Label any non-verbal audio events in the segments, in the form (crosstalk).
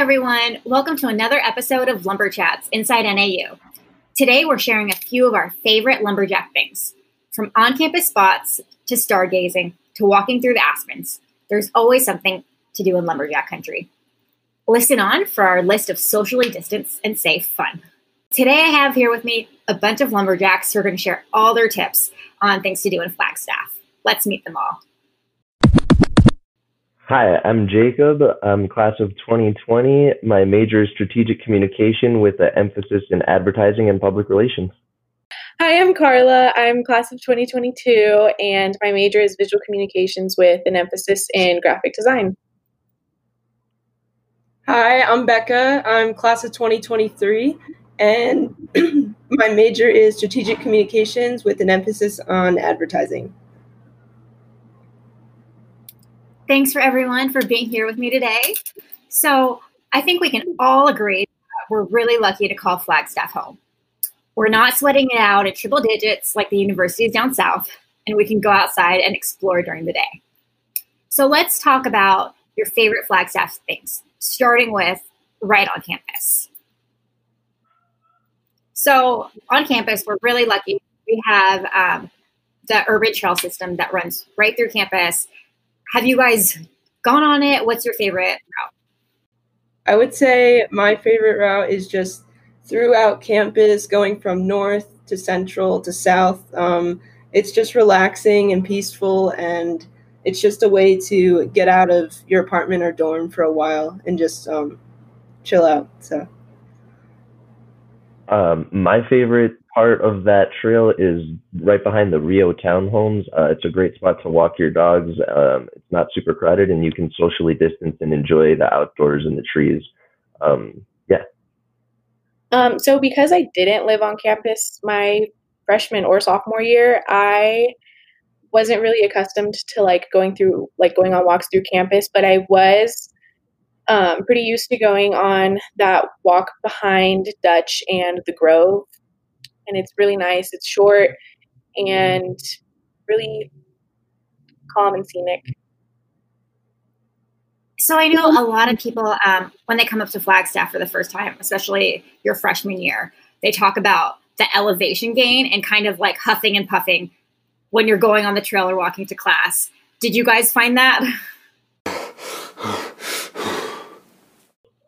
Everyone. Welcome to another episode of Lumber Chats Inside NAU. Today, we're sharing a few of our favorite lumberjack things. From on campus spots to stargazing to walking through the aspens, there's always something to do in lumberjack country. Listen on for our list of socially distanced and safe fun. Today, I have here with me a bunch of lumberjacks who are going to share all their tips on things to do in Flagstaff. Let's meet them all. Hi, I'm Jacob. I'm class of 2020. My major is strategic communication with an emphasis in advertising and public relations. Hi, I'm Carla. I'm class of 2022, and my major is visual communications with an emphasis in graphic design. Hi, I'm Becca. I'm class of 2023, and (clears throat) my major is strategic communications with an emphasis on advertising. Thanks for everyone for being here with me today. So, I think we can all agree we're really lucky to call Flagstaff home. We're not sweating it out at triple digits like the universities down south, and we can go outside and explore during the day. So, let's talk about your favorite Flagstaff things, starting with right on campus. So, on campus, we're really lucky. We have um, the urban trail system that runs right through campus have you guys gone on it? What's your favorite route? I would say my favorite route is just throughout campus, going from north to central to south. Um, it's just relaxing and peaceful, and it's just a way to get out of your apartment or dorm for a while and just um, chill out. So, um, my favorite part of that trail is right behind the Rio townhomes. Uh, it's a great spot to walk your dogs. Um, it's not super crowded, and you can socially distance and enjoy the outdoors and the trees. Um, yeah. Um, so, because I didn't live on campus my freshman or sophomore year, I wasn't really accustomed to like going through like going on walks through campus, but I was um, pretty used to going on that walk behind Dutch and the Grove and it's really nice. It's short and really calm and scenic. So I know a lot of people um, when they come up to Flagstaff for the first time, especially your freshman year, they talk about the elevation gain and kind of like huffing and puffing when you're going on the trail or walking to class. Did you guys find that? (laughs)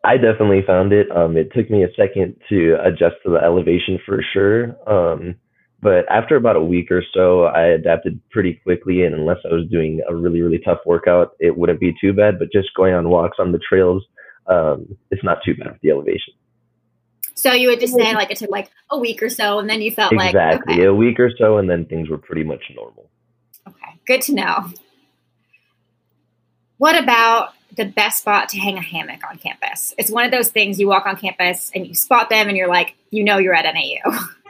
I definitely found it. Um, it took me a second to adjust to the elevation for sure. Um, but after about a week or so, I adapted pretty quickly. And unless I was doing a really, really tough workout, it wouldn't be too bad. But just going on walks on the trails, um, it's not too bad with the elevation. So you would just say like it took like a week or so, and then you felt exactly. like exactly okay. a week or so, and then things were pretty much normal. Okay, good to know. What about the best spot to hang a hammock on campus. It's one of those things you walk on campus and you spot them and you're like, you know, you're at NAU. (laughs)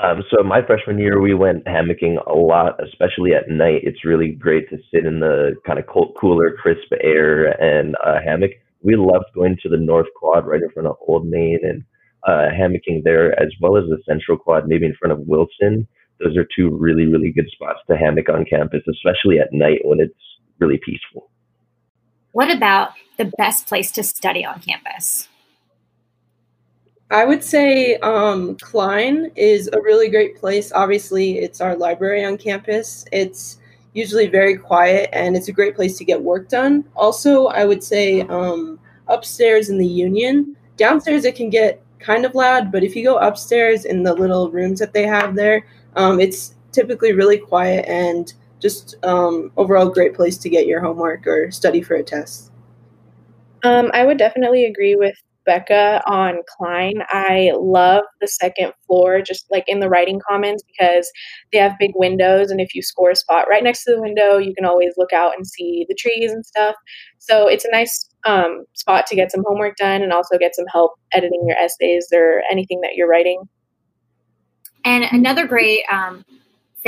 Um, so my freshman year, we went hammocking a lot, especially at night. It's really great to sit in the kind of cold, cooler, crisp air and uh, hammock. We loved going to the North Quad right in front of Old Main and uh, hammocking there, as well as the Central Quad, maybe in front of Wilson. Those are two really, really good spots to hammock on campus, especially at night when it's really peaceful. What about the best place to study on campus? I would say um, Cline is a really great place. Obviously, it's our library on campus. It's usually very quiet and it's a great place to get work done. Also, I would say um, upstairs in the Union. Downstairs, it can get kind of loud, but if you go upstairs in the little rooms that they have there, um, it's typically really quiet and just um, overall great place to get your homework or study for a test. Um, I would definitely agree with Becca on Cline. I love the second floor, just like in the writing commons, because they have big windows. And if you score a spot right next to the window, you can always look out and see the trees and stuff. So it's a nice um, spot to get some homework done and also get some help editing your essays or anything that you're writing. And another great um,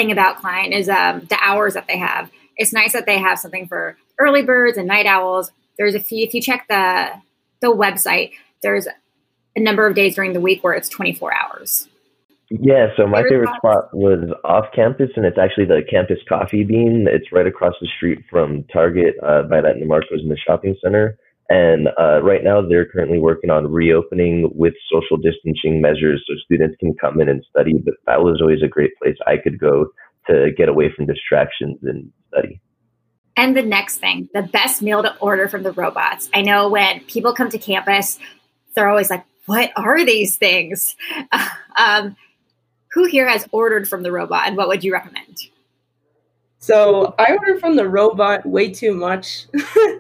thing about Cline is um, the hours that they have. It's nice that they have something for early birds and night owls. There's a few. If you check the the website, there's a number of days during the week where it's 24 hours. Yeah, so my favorite, favorite spot was off campus, and it's actually the campus coffee bean. It's right across the street from Target uh, by that Marcos in the shopping center. And uh, right now, they're currently working on reopening with social distancing measures so students can come in and study. But that was always a great place I could go to get away from distractions and study. And the next thing, the best meal to order from the robots. I know when people come to campus, they're always like, what are these things? (laughs) um, who here has ordered from the robot and what would you recommend? So I order from the robot way too much.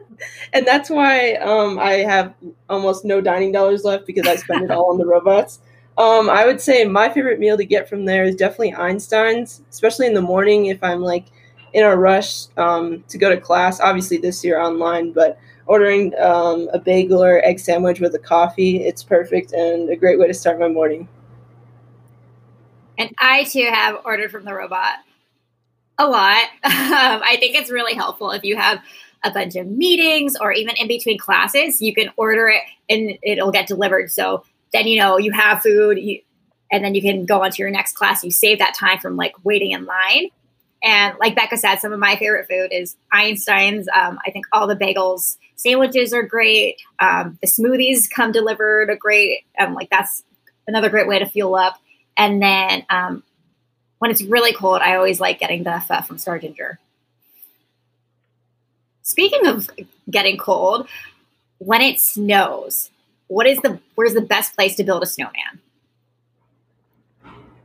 (laughs) and that's why um, I have almost no dining dollars left because I spend it all on the robots. Um, I would say my favorite meal to get from there is definitely Einstein's, especially in the morning if I'm like in a rush um, to go to class. Obviously, this year online, but ordering um, a bagel or egg sandwich with a coffee, it's perfect and a great way to start my morning. And I too have ordered from the robot a lot. (laughs) Um, I think it's really helpful if you have a bunch of meetings or even in between classes, you can order it and it'll get delivered. So then you know you have food, you, and then you can go on to your next class. You save that time from like waiting in line. And like Becca said, some of my favorite food is Einstein's. Um, I think all the bagels, sandwiches are great. Um, the smoothies come delivered, a great. Um, like that's another great way to fuel up. And then um, when it's really cold, I always like getting the pho from Star Ginger. Speaking of getting cold, when it snows, what is the where's the best place to build a snowman?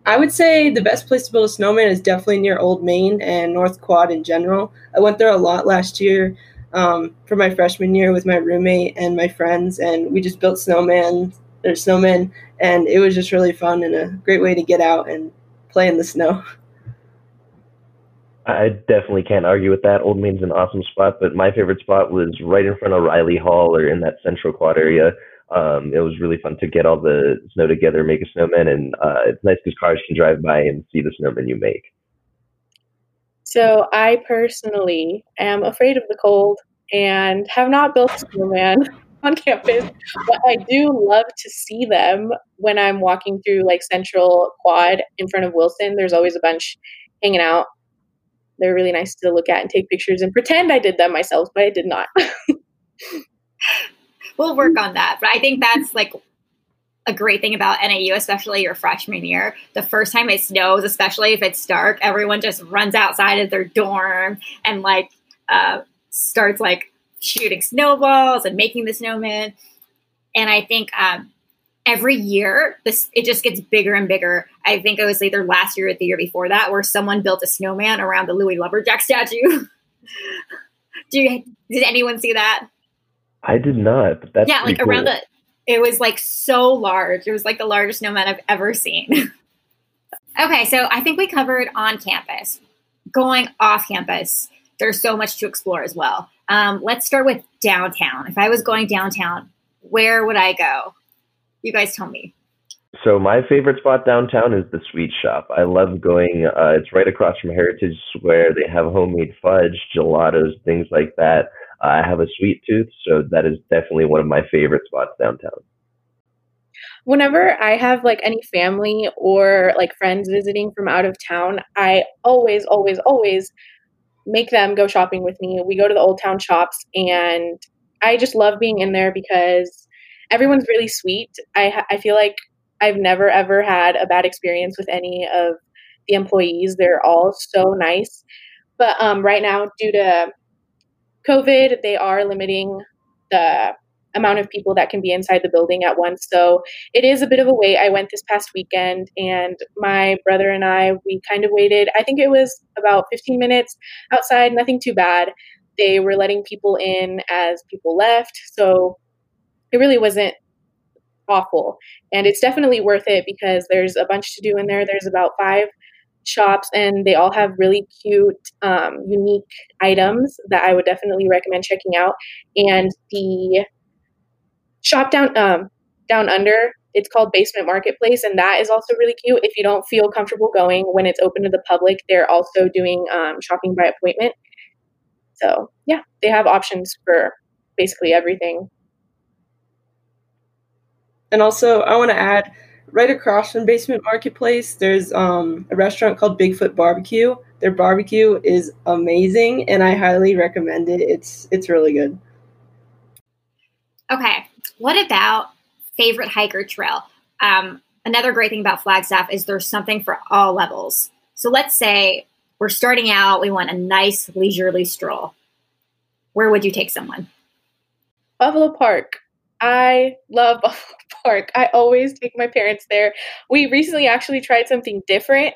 I would say the best place to build a snowman is definitely near Old Main and North Quad in general. I went there a lot last year um, for my freshman year with my roommate and my friends, and we just built snowman or snowmen, and it was just really fun and a great way to get out and play in the snow. I definitely can't argue with that. Old Main's an awesome spot, but my favorite spot was right in front of Reilly Hall or in that central quad area. Um, it was really fun to get all the snow together, make a snowman, and uh, it's nice because cars can drive by and see the snowman you make. So I personally am afraid of the cold and have not built a snowman (laughs) on campus, but I do love to see them when I'm walking through like Central Quad in front of Wilson. There's always a bunch hanging out. They're really nice to look at and take pictures and pretend I did them myself, but I did not. (laughs) we'll work on that. But I think that's like a great thing about NAU, especially your freshman year. The first time it snows, especially if it's dark, everyone just runs outside of their dorm and like uh, starts like shooting snowballs and making the snowman. And I think um, every year this it just gets bigger and bigger. I think it was either last year or the year before that where someone built a snowman around the Louie Lumberjack statue. (laughs) Do you, did anyone see that? I did not. But that's yeah, like cool. around the. It was like so large. It was like the largest snowman I've ever seen. (laughs) okay, so I think we covered on campus. Going off campus, there's so much to explore as well. Um, let's start with downtown. If I was going downtown, where would I go? You guys tell me. So my favorite spot downtown is the sweet shop. I love going. Uh, it's right across from Heritage Square. They have homemade fudge, gelatos, things like that. I have a sweet tooth, so that is definitely one of my favorite spots downtown. Whenever I have like any family or like friends visiting from out of town, I always, always, always make them go shopping with me. We go to the old town shops, and I just love being in there because everyone's really sweet. I I feel like I've never ever had a bad experience with any of the employees. They're all so nice. But um, right now, due to COVID, they are limiting the amount of people that can be inside the building at once. So it is a bit of a wait. I went this past weekend and my brother and I, we kind of waited. I think it was about 15 minutes outside, nothing too bad. They were letting people in as people left. So it really wasn't awful. And it's definitely worth it because there's a bunch to do in there. There's about five shops and they all have really cute um, unique items that i would definitely recommend checking out and the shop down um, down under it's called basement marketplace and that is also really cute if you don't feel comfortable going when it's open to the public they're also doing um, shopping by appointment so yeah they have options for basically everything and also i want to add right across from Basement Marketplace, there's um, a restaurant called Bigfoot Barbecue. Their barbecue is amazing, and I highly recommend it. It's it's really good. Okay. What about favorite hiker trail? Um, another great thing about Flagstaff is there's something for all levels. So let's say we're starting out, we want a nice leisurely stroll. Where would you take someone? Buffalo Park. I love (laughs) Buffalo Park. I always take my parents there. We recently actually tried something different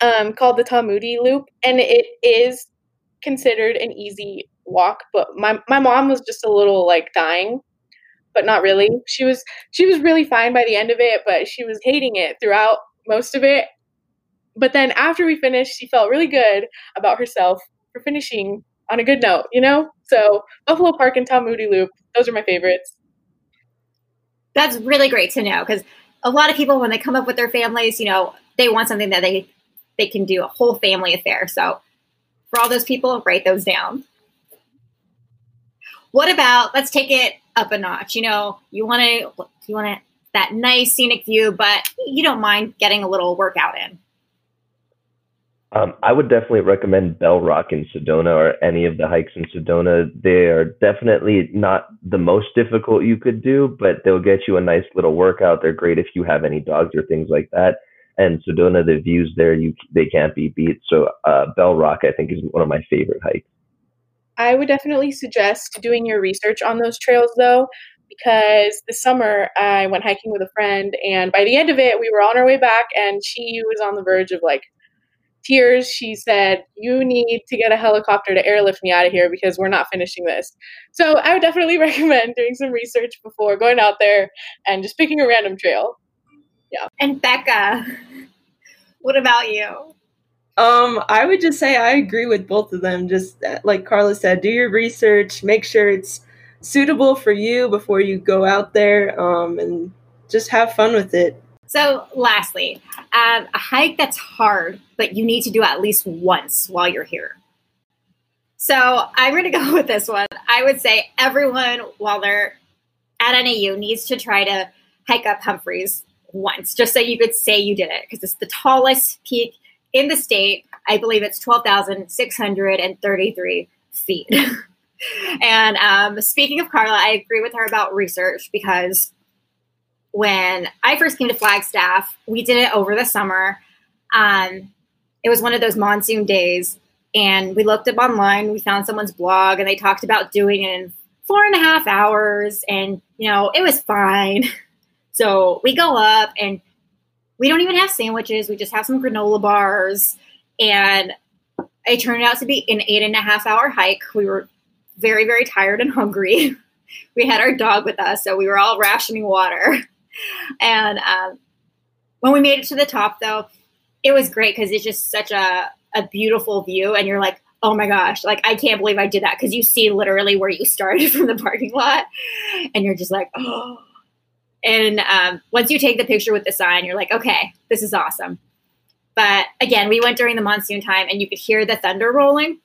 um, called the Moody Loop, and it is considered an easy walk. But my my mom was just a little like dying, but not really. She was she was really fine by the end of it, but she was hating it throughout most of it. But then after we finished, she felt really good about herself for finishing on a good note, you know? So Buffalo Park and Tom Moody Loop, those are my favorites. That's really great to know because a lot of people, when they come up with their families, you know, they want something that they they can do a whole family affair. So for all those people, write those down. What about let's take it up a notch? You know, you want to you want to that nice scenic view, but you don't mind getting a little workout in. Um, I would definitely recommend Bell Rock in Sedona or any of the hikes in Sedona. They are definitely not the most difficult you could do, but they'll get you a nice little workout. They're great if you have any dogs or things like that. And Sedona, the views there, you they can't be beat. So uh, Bell Rock, I think, is one of my favorite hikes. I would definitely suggest doing your research on those trails, though, because this summer I went hiking with a friend, and by the end of it, we were on our way back, and she was on the verge of like tears, she said, You need to get a helicopter to airlift me out of here because we're not finishing this. So I would definitely (laughs) recommend doing some research before going out there and just picking a random trail. Yeah. And Becca, what about you? Um, I would just say I agree with both of them. Just uh, like Carla said, do your research, make sure it's suitable for you before you go out there, um, and just have fun with it. So, lastly, um, a hike that's hard, but you need to do at least once while you're here. So, I'm going (laughs) to go with this one. I would say everyone, while they're at NAU, needs to try to hike up Humphreys once, just so you could say you did it, because it's the tallest peak in the state. I believe it's 12,633 feet. (laughs) and um, speaking of Carla, I agree with her about research because when I first came to Flagstaff, we did it over the summer. Um, it was one of those monsoon days, and we looked up online. We found someone's blog, and they talked about doing it in four and a half hours, and you know it was fine. (laughs) So we go up, and we don't even have sandwiches. We just have some granola bars, and it turned out to be an eight and a half hour hike. We were very, very tired and hungry. (laughs) we had our dog with us, so we were all rationing water. (laughs) and um, when we made it to the top, though, it was great because it's just such a, a beautiful view. And you're like, oh my gosh, like I can't believe I did that because you see literally where you started (laughs) from the parking lot. And you're just like, oh. And um, once you take the picture with the sign, you're like, okay, this is awesome. But again, we went during the monsoon time and you could hear the thunder rolling.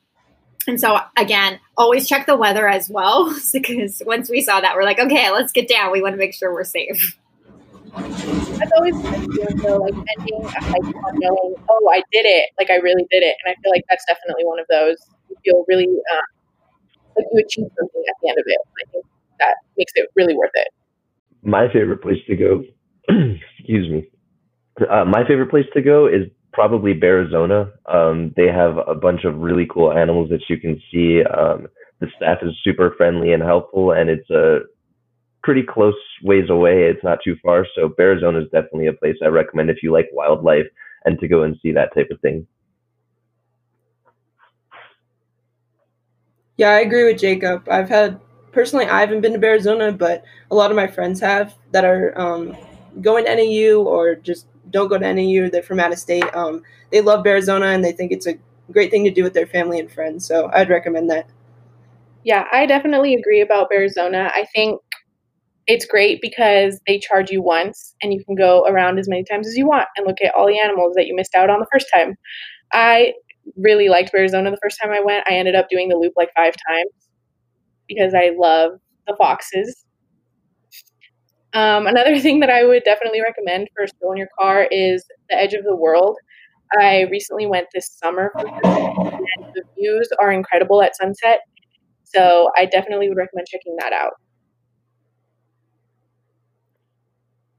And so, again, always check the weather as well (laughs) because once we saw that, we're like, okay, let's get down. We want to make sure we're safe. That's always fun though, like ending a hike on knowing, oh, I did it, like I really did it, and I feel like that's definitely one of those. You feel really um, like you achieved something at the end of it. I think that makes it really worth it. My favorite place to go, (clears throat) excuse me, uh, my favorite place to go is probably Bearizona. Um, they have a bunch of really cool animals that you can see. Um, the staff is super friendly and helpful, and it's a pretty close ways away. It's not too far. So Bearizona is definitely a place I recommend if you like wildlife and to go and see that type of thing. Yeah, I agree with Jacob. I've had personally, I haven't been to Bearizona, but a lot of my friends have that are um, going to NAU or just don't go to NAU. They're from out of state. Um, they love Bearizona and they think it's a great thing to do with their family and friends. So I'd recommend that. Yeah, I definitely agree about Bearizona. I think it's great because they charge you once and you can go around as many times as you want and look at all the animals that you missed out on the first time. I really liked Arizona the first time I went. I ended up doing the loop like five times because I love the foxes. Um, another (laughs) thing that I would definitely recommend for a stroll in your car is the edge of the world. I recently went this summer and the views are incredible at sunset. So I definitely would recommend checking that out.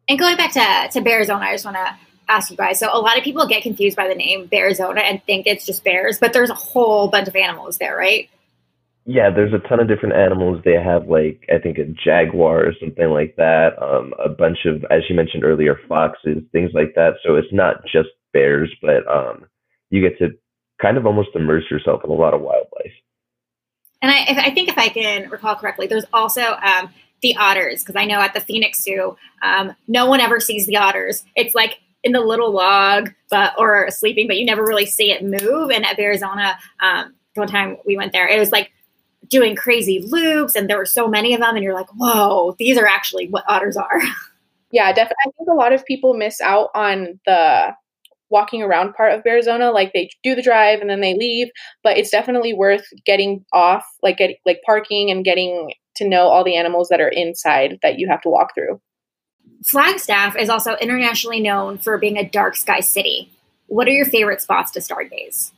And going back to, to Bearzona, I just want to ask you guys. So a lot of people get confused by the name Bearzona and think it's just bears, but there's a whole bunch of animals there, right? Yeah, there's a ton of different animals. They have like I think a jaguar or something like that. Um, a bunch of, as you mentioned earlier, foxes, things like that. So it's not just bears, but um, you get to kind of almost immerse yourself in a lot of wildlife. And I, I think if I can recall correctly, there's also um, the otters because I know at the Phoenix Zoo, um, no one ever sees the otters. It's like in the little log, but or sleeping, but you never really see it move. And at Arizona, um, one time we went there, it was like doing crazy loops, and there were so many of them, and you're like, whoa, these are actually what otters are. (laughs) Yeah, definitely. I think a lot of people miss out on the walking around part of Bearzona. Like they do the drive and then they leave, but it's definitely worth getting off, like getting like parking and getting to know all the animals that are inside that you have to walk through. Flagstaff is also internationally known for being a dark sky city. What are your favorite spots to stargaze?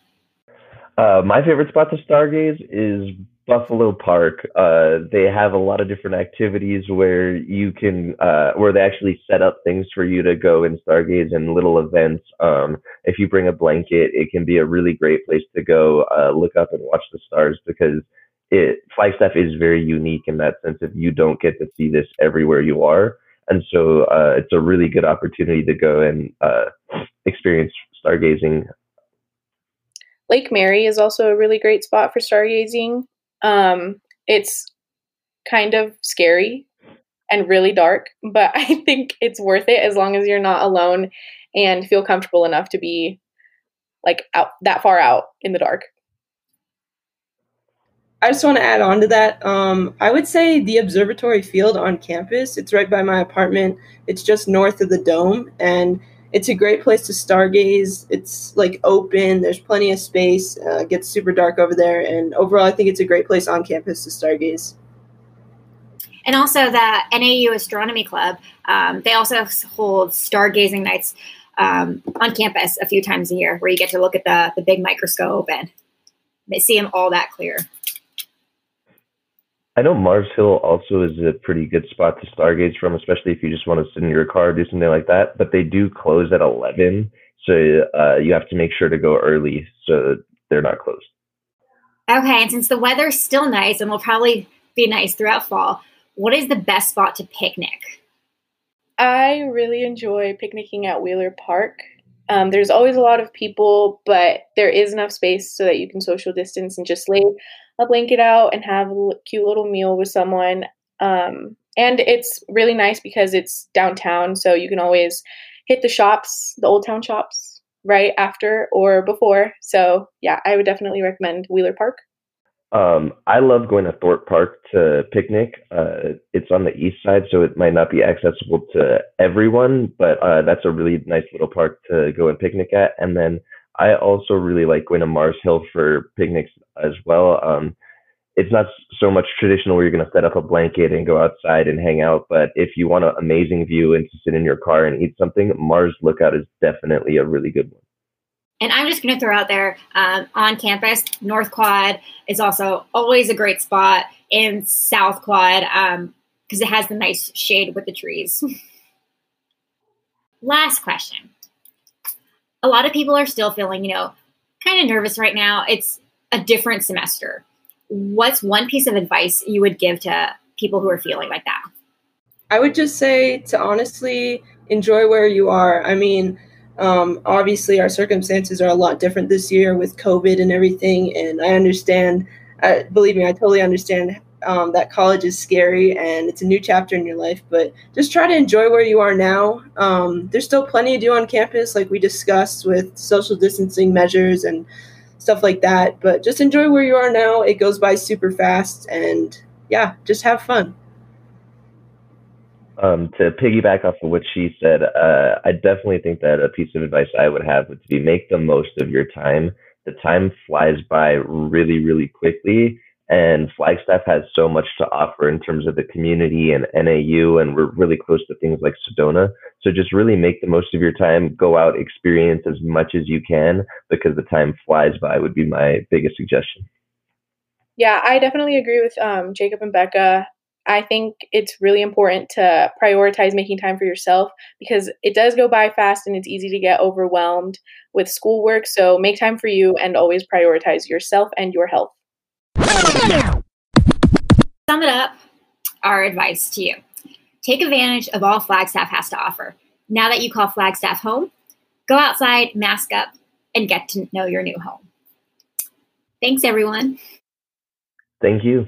Uh, my favorite spot to stargaze is Buffalo Park. Uh, they have a lot of different activities where you can, uh, where they actually set up things for you to go and stargaze and little events. Um, if you bring a blanket, it can be a really great place to go uh, look up and watch the stars because it Flagstaff is very unique in that sense. If you don't get to see this everywhere you are, and so uh, it's a really good opportunity to go and uh, experience stargazing. Lake Mary is also a really great spot for stargazing. Um, it's kind of scary and really dark, but (laughs) I think it's worth it as long as you're not alone and feel comfortable enough to be like out that far out in the dark. I just want to add on to that. Um, I would say the observatory field on campus. It's right by my apartment. It's just north of the dome, and it's a great place to stargaze. It's like open. There's plenty of space. Uh, gets super dark over there, and overall, I think it's a great place on campus to stargaze. And also the NAU Astronomy Club. Um, they also hold stargazing nights um, on campus a few times a year, where you get to look at the the big microscope and see them all that clear. I know Mars Hill also is a pretty good spot to stargaze from, especially if you just want to sit in your car, do something like that. But they do close at 11, so uh, you have to make sure to go early so they're not closed. Okay, and since the weather's still nice and will probably be nice throughout fall, what is the best spot to picnic? I really enjoy picnicking at Wheeler Park. Um, there's always a lot of people, but there is enough space so that you can social distance and just lay a blanket out and have a cute little meal with someone. Um, and it's really nice because it's downtown, so you can always hit the shops, the old town shops, right after or before. So yeah, I would definitely recommend Wheeler Park. Um, I love going to Thorpe Park to picnic. Uh, it's on the east side, so it might not be accessible to everyone, but uh, that's a really nice little park to go and picnic at. And then I also really like going to Mars Hill for picnics as well. Um, it's not so much traditional where you're going to set up a blanket and go outside and hang out, but if you want an amazing view and to sit in your car and eat something, Mars Lookout is definitely a really good one. And I'm just going to throw out there um, on campus, North Quad is also always a great spot, in South Quad because um, it has the nice shade with the trees. (laughs) Last question a lot of people are still feeling, you know, kind of nervous right now. It's a different semester. What's one piece of advice you would give to people who are feeling like that? I would just say to honestly enjoy where you are. I mean, um, obviously, our circumstances are a lot different this year with COVID and everything. And I understand, uh, believe me, I totally understand um, that college is scary and it's a new chapter in your life, but just try to enjoy where you are now. Um, there's still plenty to do on campus, like we discussed with social distancing measures and stuff like that. But just enjoy where you are now. It goes by super fast, and yeah, just have fun. Um, to piggyback off of what she said, uh, I definitely think that a piece of advice I would have would be make the most of your time. The time flies by really, really quickly and Flagstaff has so much to offer in terms of the community and NAU, and we're really close to things like Sedona. So just really make the most of your time, go out, experience as much as you can because the time flies by, would be my biggest suggestion. Yeah, I definitely agree with um, Jacob and Becca. I think it's really important to prioritize making time for yourself because it does go by fast and it's easy to get overwhelmed with schoolwork. So make time for you and always prioritize yourself and your health. Sum it up, our advice to you. Take advantage of all Flagstaff has to offer. Now that you call Flagstaff home, go outside, mask up, and get to know your new home. Thanks, everyone. Thank you.